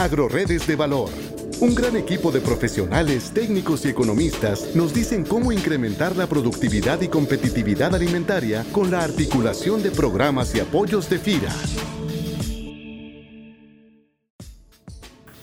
Agroredes de Valor. Un gran equipo de profesionales, técnicos y economistas nos dicen cómo incrementar la productividad y competitividad alimentaria con la articulación de programas y apoyos de FIRA.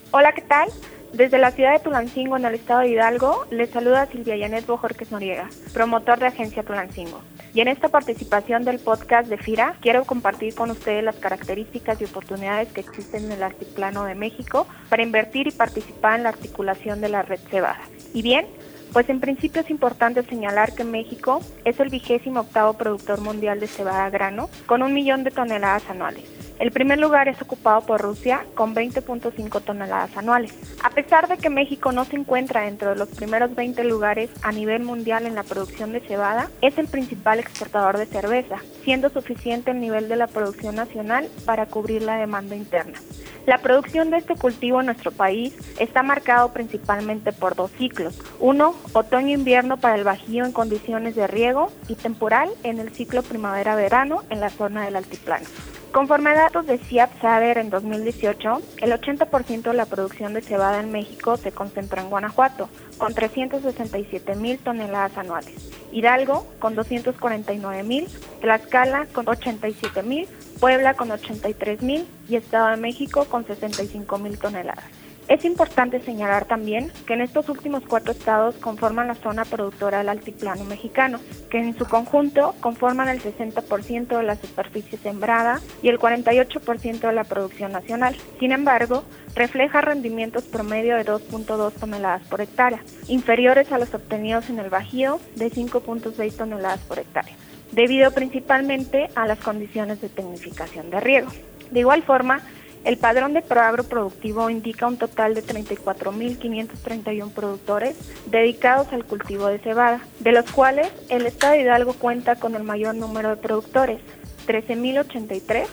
Hola, ¿qué tal? Desde la ciudad de Tulancingo, en el estado de Hidalgo, les saluda Silvia Yanet Bojorques Noriega, promotor de Agencia Tulancingo. Y en esta participación del podcast de FIRA, quiero compartir con ustedes las características y oportunidades que existen en el Altiplano de México para invertir y participar en la articulación de la red cebada. Y bien, pues en principio es importante señalar que México es el vigésimo octavo productor mundial de cebada grano, con un millón de toneladas anuales. El primer lugar es ocupado por Rusia con 20.5 toneladas anuales. A pesar de que México no se encuentra dentro de los primeros 20 lugares a nivel mundial en la producción de cebada, es el principal exportador de cerveza, siendo suficiente el nivel de la producción nacional para cubrir la demanda interna. La producción de este cultivo en nuestro país está marcado principalmente por dos ciclos. Uno, otoño-invierno para el Bajío en condiciones de riego y temporal en el ciclo primavera-verano en la zona del altiplano. Conforme a datos de CIAP Saber en 2018, el 80% de la producción de cebada en México se concentra en Guanajuato, con 367 mil toneladas anuales, Hidalgo con 249 mil, Tlaxcala con 87 mil, Puebla con 83 mil y Estado de México con 65 mil toneladas. Es importante señalar también que en estos últimos cuatro estados conforman la zona productora del altiplano mexicano, que en su conjunto conforman el 60% de la superficie sembrada y el 48% de la producción nacional. Sin embargo, refleja rendimientos promedio de 2.2 toneladas por hectárea, inferiores a los obtenidos en el Bajío de 5.6 toneladas por hectárea, debido principalmente a las condiciones de tecnificación de riego. De igual forma, el padrón de proagro productivo indica un total de 34.531 productores dedicados al cultivo de cebada, de los cuales el Estado de Hidalgo cuenta con el mayor número de productores, 13.083,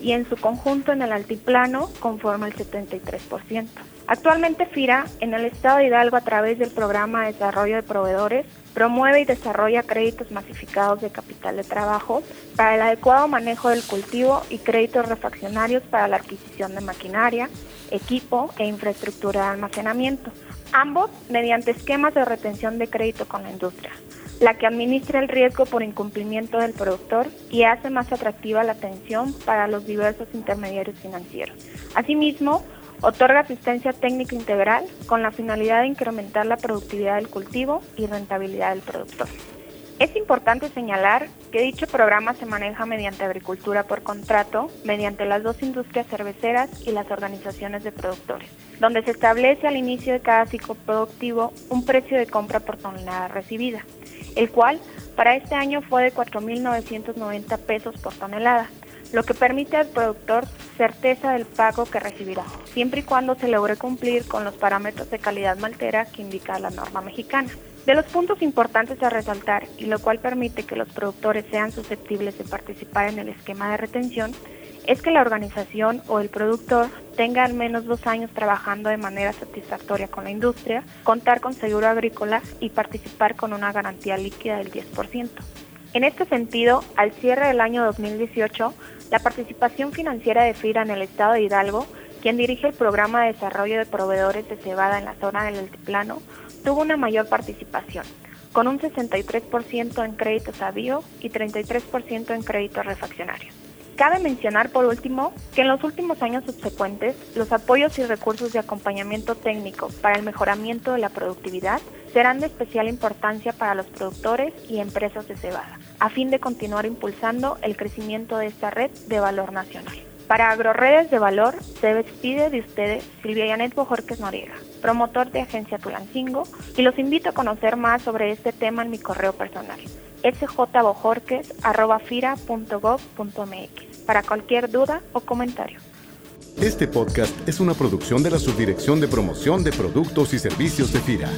y en su conjunto en el altiplano conforma el 73%. Actualmente FIRA en el Estado de Hidalgo a través del programa de desarrollo de proveedores promueve y desarrolla créditos masificados de capital de trabajo para el adecuado manejo del cultivo y créditos refaccionarios para la adquisición de maquinaria, equipo e infraestructura de almacenamiento, ambos mediante esquemas de retención de crédito con la industria, la que administra el riesgo por incumplimiento del productor y hace más atractiva la atención para los diversos intermediarios financieros. Asimismo, Otorga asistencia técnica integral con la finalidad de incrementar la productividad del cultivo y rentabilidad del productor. Es importante señalar que dicho programa se maneja mediante agricultura por contrato, mediante las dos industrias cerveceras y las organizaciones de productores, donde se establece al inicio de cada ciclo productivo un precio de compra por tonelada recibida, el cual para este año fue de 4.990 pesos por tonelada, lo que permite al productor certeza del pago que recibirá, siempre y cuando se logre cumplir con los parámetros de calidad maltera que indica la norma mexicana. De los puntos importantes a resaltar, y lo cual permite que los productores sean susceptibles de participar en el esquema de retención, es que la organización o el productor tenga al menos dos años trabajando de manera satisfactoria con la industria, contar con seguro agrícola y participar con una garantía líquida del 10%. En este sentido, al cierre del año 2018, la participación financiera de FIRA en el estado de Hidalgo, quien dirige el programa de desarrollo de proveedores de cebada en la zona del altiplano, tuvo una mayor participación, con un 63% en créditos a bio y 33% en créditos refaccionarios. Cabe mencionar por último que en los últimos años subsecuentes los apoyos y recursos de acompañamiento técnico para el mejoramiento de la productividad serán de especial importancia para los productores y empresas de cebada, a fin de continuar impulsando el crecimiento de esta red de valor nacional. Para AgroRedes de Valor se despide de ustedes Silvia Yanet Bojorques Noriega, promotor de Agencia Tulancingo, y los invito a conocer más sobre este tema en mi correo personal, sjbojorques.fira.gov.mx para cualquier duda o comentario. Este podcast es una producción de la Subdirección de Promoción de Productos y Servicios de FIRA.